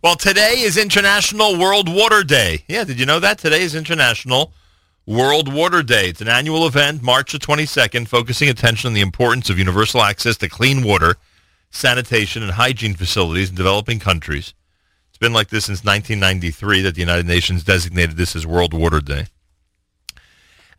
Well, today is International World Water Day. Yeah, did you know that? Today is International World Water Day. It's an annual event, March the 22nd, focusing attention on the importance of universal access to clean water, sanitation, and hygiene facilities in developing countries. It's been like this since 1993 that the United Nations designated this as World Water Day.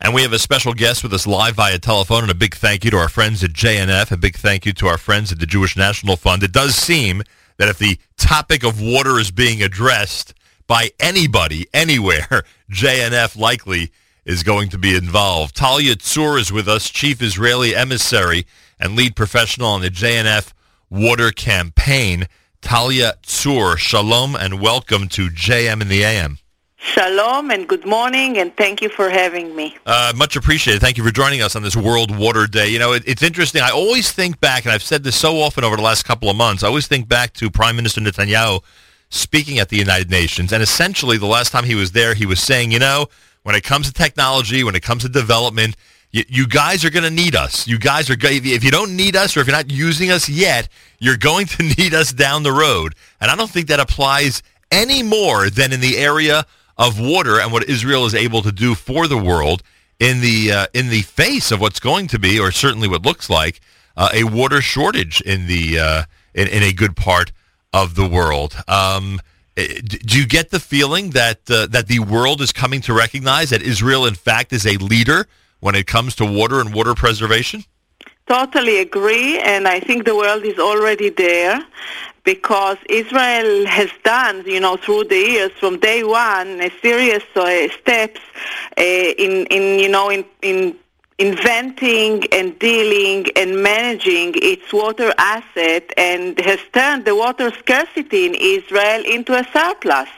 And we have a special guest with us live via telephone, and a big thank you to our friends at JNF. A big thank you to our friends at the Jewish National Fund. It does seem that if the topic of water is being addressed by anybody, anywhere, JNF likely is going to be involved. Talia Tsur is with us, Chief Israeli Emissary and Lead Professional on the JNF Water Campaign. Talia Tsur, shalom and welcome to JM in the AM. Shalom and good morning, and thank you for having me. Uh, much appreciated. Thank you for joining us on this World Water Day. You know, it, it's interesting. I always think back, and I've said this so often over the last couple of months, I always think back to Prime Minister Netanyahu speaking at the United Nations. And essentially, the last time he was there, he was saying, you know, when it comes to technology, when it comes to development, you, you guys are going to need us. You guys are going if you don't need us or if you're not using us yet, you're going to need us down the road. And I don't think that applies any more than in the area of water and what Israel is able to do for the world in the uh, in the face of what's going to be, or certainly what looks like, uh, a water shortage in the uh, in, in, a good part of the world. Um, eh, do you get the feeling that uh, that the world is coming to recognize that Israel, in fact, is a leader when it comes to water and water preservation? Totally agree, and I think the world is already there because Israel has done, you know, through the years, from day one, a series of uh, steps uh, in, in, you know, in, in inventing and dealing and managing its water asset and has turned the water scarcity in Israel into a surplus.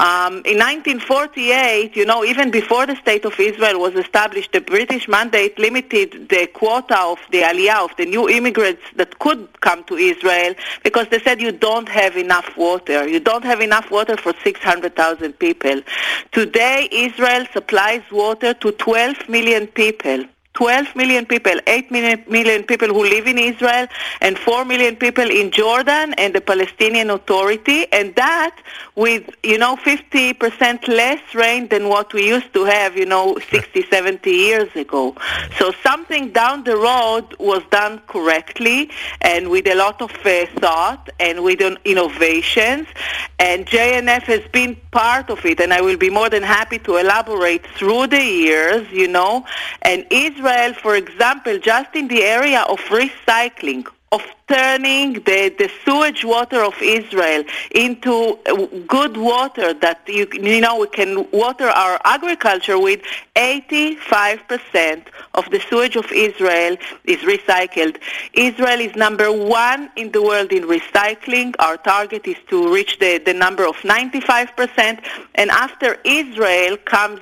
Um, in 1948, you know, even before the State of Israel was established, the British mandate limited the quota of the aliyah, of the new immigrants that could come to Israel, because they said you don't have enough water. You don't have enough water for 600,000 people. Today, Israel supplies water to 12 million people. 12 million people, 8 million, million people who live in Israel, and 4 million people in Jordan and the Palestinian Authority, and that with, you know, 50% less rain than what we used to have, you know, 60, 70 years ago. So something down the road was done correctly and with a lot of uh, thought and with innovations, and JNF has been part of it, and I will be more than happy to elaborate through the years, you know, and Israel Israel, for example, just in the area of recycling, of turning the, the sewage water of Israel into uh, good water that you, you know we can water our agriculture with, 85% of the sewage of Israel is recycled. Israel is number one in the world in recycling. Our target is to reach the, the number of 95%. And after Israel comes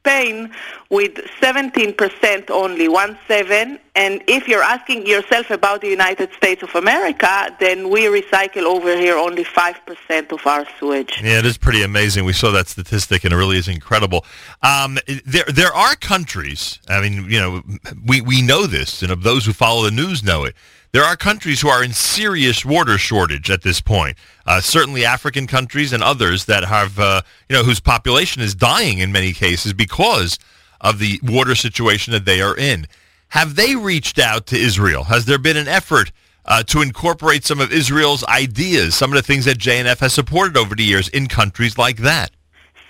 Spain with 17% only, one seven. And if you're asking yourself about the United States of America, then we recycle over here only 5% of our sewage. Yeah, it is pretty amazing. We saw that statistic, and it really is incredible. Um, there, there are countries. I mean, you know, we we know this, and of those who follow the news know it there are countries who are in serious water shortage at this point. Uh, certainly African countries and others that have, uh, you know, whose population is dying in many cases because of the water situation that they are in. Have they reached out to Israel? Has there been an effort uh, to incorporate some of Israel's ideas, some of the things that JNF has supported over the years in countries like that?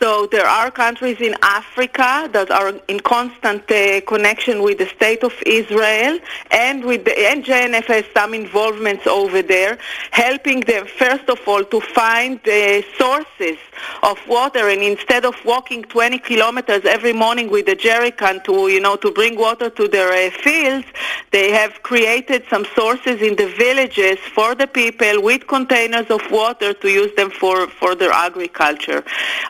So there are countries in Africa that are in constant uh, connection with the state of Israel, and with the and JNF has some involvements over there, helping them first of all to find uh, sources of water, and instead of walking 20 kilometers every morning with a jerrycan to you know to bring water to their uh, fields, they have created some sources in the villages for the people with containers of water to use them for for their agriculture.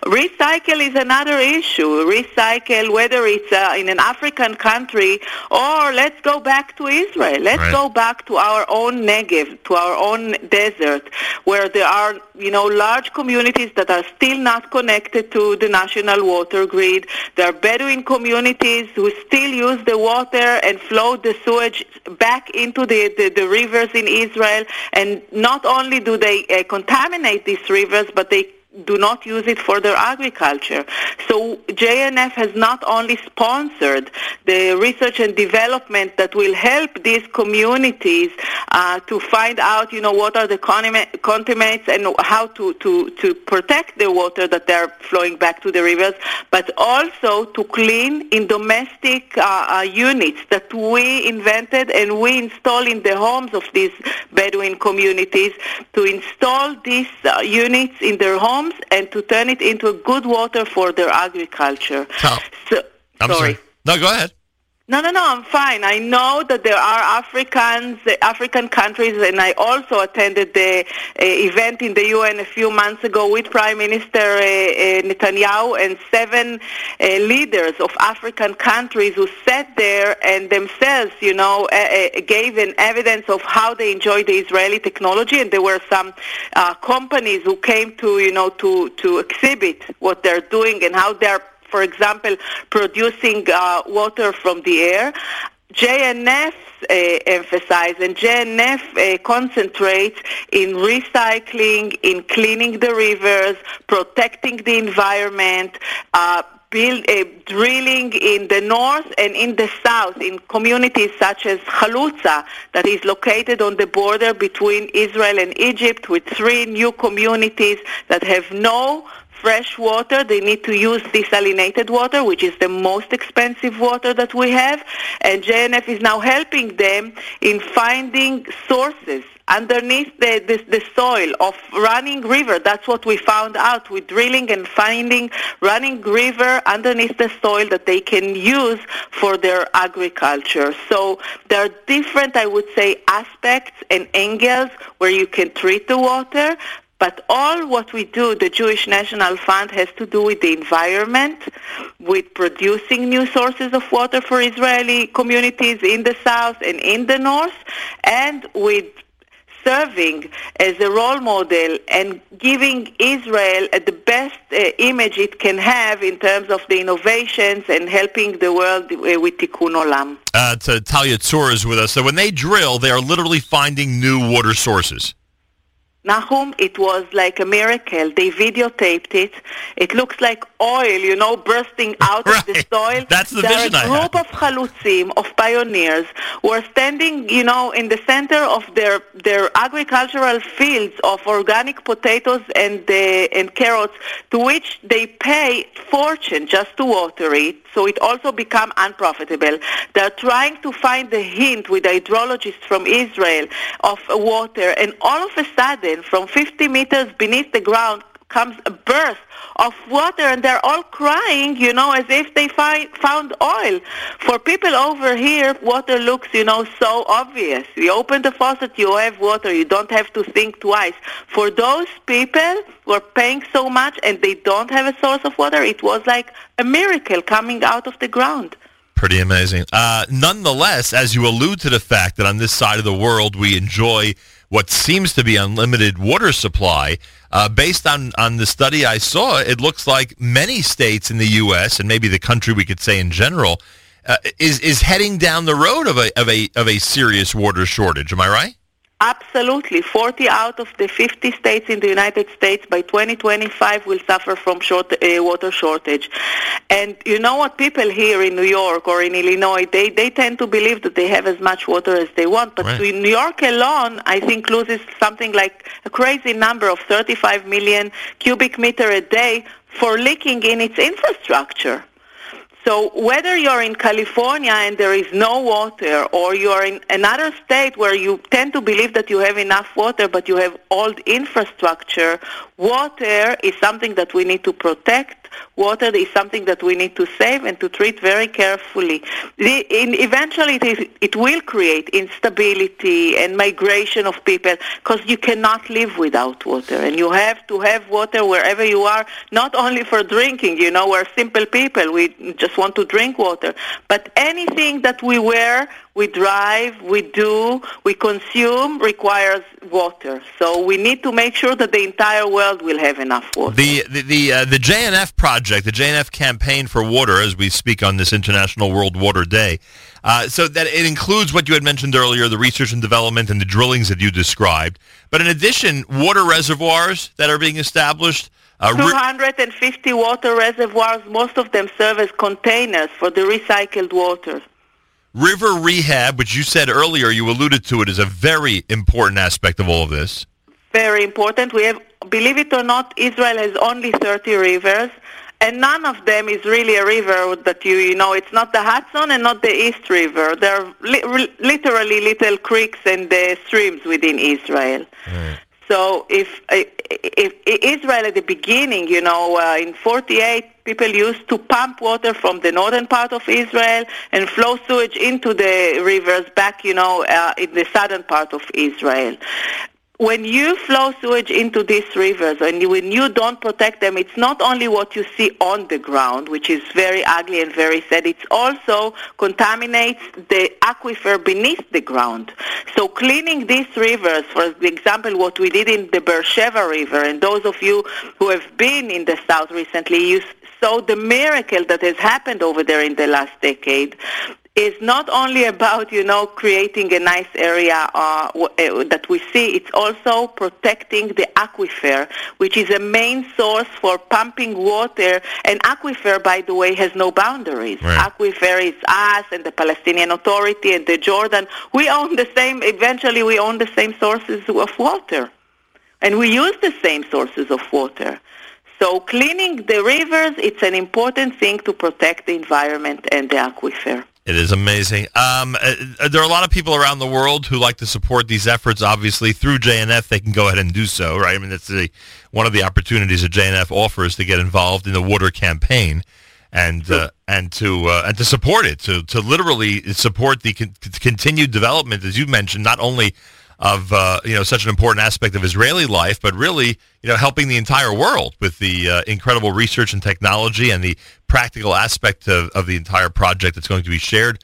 Recently recycle is another issue. Recycle, whether it's uh, in an African country or let's go back to Israel. Let's Right. go back to our own Negev, to our own desert, where there are, you know, large communities that are still not connected to the national water grid. There are Bedouin communities who still use the water and flow the sewage back into the, the, the rivers in Israel. And not only do they uh, contaminate these rivers, but they do not use it for their agriculture. So JNF has not only sponsored the research and development that will help these communities uh, to find out, you know, what are the contaminants and how to, to, to protect the water that they're flowing back to the rivers, but also to clean in domestic uh, uh, units that we invented and we install in the homes of these Bedouin communities to install these uh, units in their homes and to turn it into good water for their agriculture. So- So, I'm sorry. No, go ahead. No, no, no, I'm fine. I know that there are Africans, African countries, and I also attended the uh, event in the UN a few months ago with Prime Minister uh, uh, Netanyahu and seven leaders of African countries who sat there and themselves, you know, gave an evidence of how they enjoy the Israeli technology, and there were some uh, companies who came to, you know, to, to exhibit what they're doing and how they're for example, producing uh, water from the air. JNF uh, emphasize and JNF uh, concentrates in recycling, in cleaning the rivers, protecting the environment, uh, build, uh, drilling in the north and in the south in communities such as Chalutza that is located on the border between Israel and Egypt with three new communities that have no fresh water. They need to use desalinated water, which is the most expensive water that we have. And JNF is now helping them in finding sources underneath the, the, the soil of running river. That's what we found out with drilling and finding running river underneath the soil that they can use for their agriculture. So there are different, I would say, aspects and angles where you can treat the water, but all what we do, the Jewish National Fund, has to do with the environment, with producing new sources of water for Israeli communities in the south and in the north, and with serving as a role model and giving Israel uh, the best uh, image it can have in terms of the innovations and helping the world uh, with Tikkun Olam. Uh, to Talia Tzur is with us. So when they drill, they are literally finding new water sources. Nahum, it was like a miracle. They videotaped it. It looks like oil, you know, bursting out of the soil. That's the there vision a group of chalutzim, of pioneers, were standing, you know, in the center of their their agricultural fields of organic potatoes and uh, and carrots, to which they pay fortune just to water it. So it also become unprofitable. They're trying to find the hint with hydrologists from Israel of water, and all of a sudden, from 50 meters beneath the ground, comes a burst of water and they're all crying, you know, as if they find, found oil. For people over here, water looks, you know, so obvious. You open the faucet, you have water. You don't have to think twice. For those people who are paying so much and they don't have a source of water, it was like a miracle coming out of the ground. Pretty amazing. Uh, nonetheless, as you allude to the fact that on this side of the world we enjoy what seems to be unlimited water supply, uh, based on, on the study I saw, it looks like many states in the U.S. and maybe the country we could say in general uh, is is heading down the road of a of a of a serious water shortage. Am I right? Absolutely. 40 out of the 50 states in the United States by 2025 will suffer from short, uh, water shortage. And you know what? People here in New York or in Illinois, they, they tend to believe that they have as much water as they want. But Right. New York alone, I think, loses something like a crazy number of 35 million cubic meter a day for leaking in its infrastructure. So whether you're in California and there is no water, or you're in another state where you tend to believe that you have enough water, but you have old infrastructure, water is something that we need to protect, water is something that we need to save and to treat very carefully. The, in, eventually, it, is, it will create instability and migration of people because you cannot live without water, and you have to have water wherever you are, not only for drinking. You know, we're simple people; we just want to drink water. But anything that we wear, we drive, we do, we consume requires water. So we need to make sure that the entire world will have enough water. The the the, uh, the JNF project, the JNF campaign for water, as we speak on this International World Water Day. Uh, so that it includes what you had mentioned earlier, the research and development and the drillings that you described. But in addition, water reservoirs that are being established. Uh, 250 water reservoirs, most of them serve as containers for the recycled waters. River rehab, which you said earlier, you alluded to it, is a very important aspect of all of this. Very important. We have, believe it or not, Israel has only 30 rivers, and none of them is really a river that you, you know, it's not the Hudson and not the East River. They're li- literally little creeks and uh, streams within Israel. Right. So if, if, Israel at the beginning, you know, uh, in 48, people used to pump water from the northern part of Israel and flow sewage into the rivers back, you know, uh, in the southern part of Israel when you flow sewage into these rivers and when you don't protect them, it's not only what you see on the ground, which is very ugly and very sad, it also contaminates the aquifer beneath the ground. So cleaning these rivers, for example, what we did in the Beersheba River, and those of you who have been in the south recently, you saw the miracle that has happened over there in the last decade is not only about, you know, creating a nice area uh, uh, that we see, it's also protecting the aquifer, which is a main source for pumping water. And aquifer, by the way, has no boundaries. Right. Aquifer is us and the Palestinian Authority and the Jordan. We own the same, eventually we own the same sources of water. And we use the same sources of water. So cleaning the rivers, it's an important thing to protect the environment and the aquifer. It is amazing. Um, uh, there are a lot of people around the world who like to support these efforts. Obviously, through JNF, they can go ahead and do so. Right? I mean, it's a, one of the opportunities that JNF offers to get involved in the water campaign and uh, and to uh, and to support it, to to literally support the con- continued development, as you mentioned, not only of uh, you know such an important aspect of Israeli life, but really you know helping the entire world with the uh, incredible research and technology and the practical aspect of, of the entire project that's going to be shared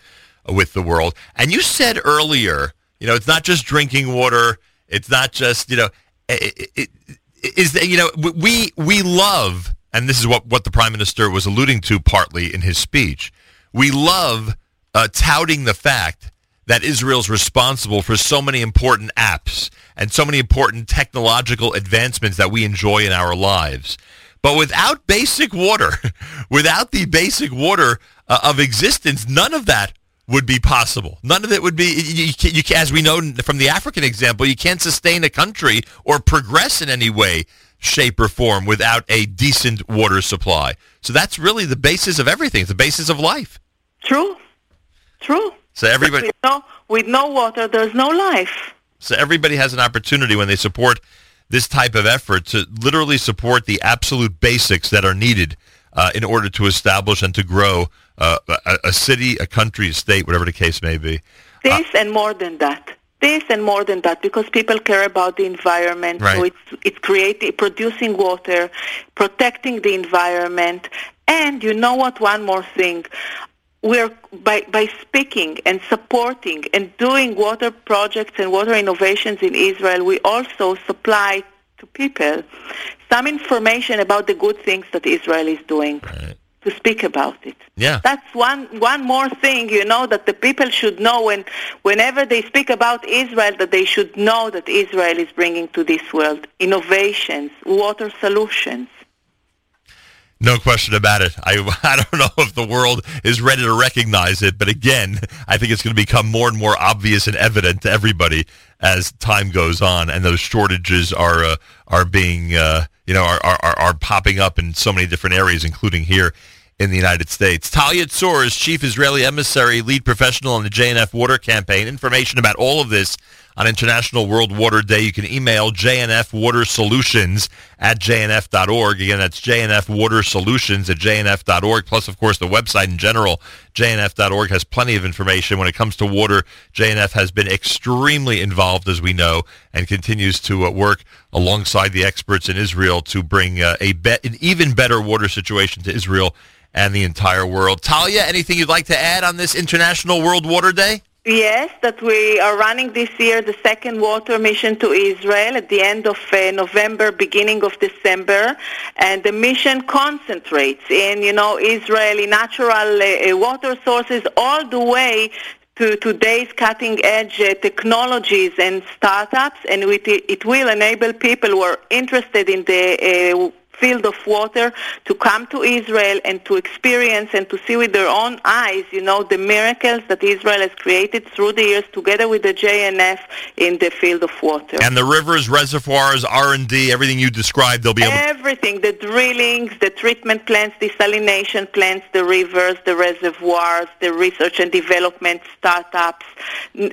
with the world. And you said earlier, you know, it's not just drinking water. It's not just you know, it, it, it is that you know we we love, and this is what what the prime minister was alluding to partly in his speech. We love uh, touting the fact that Israel's responsible for so many important apps and so many important technological advancements that we enjoy in our lives. But without basic water, without the basic water uh, of existence, none of that would be possible. None of it would be, you, you, as we know from the African example, you can't sustain a country or progress in any way, shape, or form without a decent water supply. So that's really the basis of everything. It's the basis of life. True. True. So everybody, with no, with no water, there's no life. So everybody has an opportunity when they support this type of effort to literally support the absolute basics that are needed uh, in order to establish and to grow uh, a, a, city, a country, a state, whatever the case may be. This uh, and more than that. This and more than that, because people care about the environment. Right. So it's it's creating, producing water, protecting the environment, and you know what? One more thing we're by, by speaking and supporting and doing water projects and water innovations in Israel, we also supply to people some information about the good things that Israel is doing. Right. To speak about it. Yeah. That's one one more thing, you know, that the people should know when whenever they speak about Israel that they should know that Israel is bringing to this world innovations, water solutions. No question about it. I, I don't know if the world is ready to recognize it, but again, I think it's going to become more and more obvious and evident to everybody as time goes on, and those shortages are uh, are being uh, you know are, are are popping up in so many different areas, including here in the United States. Talia Tzur is chief Israeli emissary, lead professional on the JNF water campaign. Information about all of this on International World Water Day. You can email JNF Water Solutions at jnf.org. Again, that's JNF Water Solutions at jnf.org. Plus, of course, the website in general, jnf.org, has plenty of information. When it comes to water, JNF has been extremely involved, as we know, and continues to uh, work alongside the experts in Israel to bring uh, a be- an even better water situation to Israel and the entire world. Talia, anything you'd like to add on this International World Water Day? Yes, that we are running this year the second water mission to Israel at the end of uh, November, beginning of December, and the mission concentrates in, you know, Israeli natural uh, water sources all the way to today's cutting-edge uh, technologies and startups, and it, it, will enable people who are interested in the uh, field of water to come to Israel and to experience and to see with their own eyes, you know, the miracles that Israel has created through the years together with the JNF in the field of water. And the rivers, reservoirs, R&D, everything you described, they'll be able Everything, the drillings, the treatment plants, desalination plants, the rivers, the reservoirs, the research and development startups,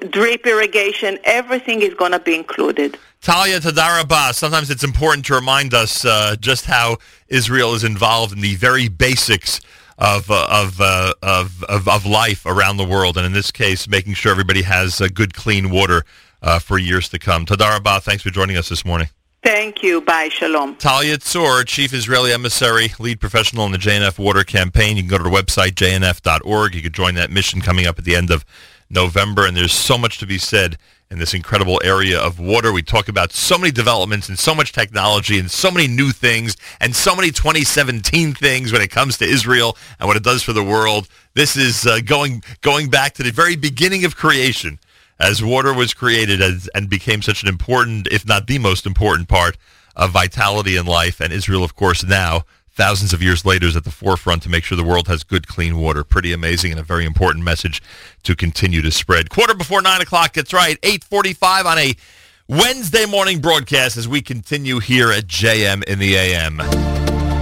drip irrigation, everything is going to be included. Talia Tadarabah, sometimes it's important to remind us uh, just how Israel is involved in the very basics of, uh, of, uh, of, of, of, life around the world, and in this case, making sure everybody has good, clean water uh, for years to come. Tadarabah, thanks for joining us this morning. Thank you. Bye. Shalom. Talia Tzur, Chief Israeli Emissary, lead professional in the JNF Water Campaign. You can go to the website, jnf.org. You can join that mission coming up at the end of November, and there's so much to be said in this incredible area of water. We talk about so many developments and so much technology and so many new things and so many 2017 things when it comes to Israel and what it does for the world. This is uh, going going back to the very beginning of creation as water was created as, and became such an important, if not the most important part of vitality in life. And Israel, of course, now thousands of years later is at the forefront to make sure the world has good, clean water. Pretty amazing and a very important message to continue to spread. Quarter before 9 o'clock, that's right, 845 on a Wednesday morning broadcast as we continue here at JM in the AM.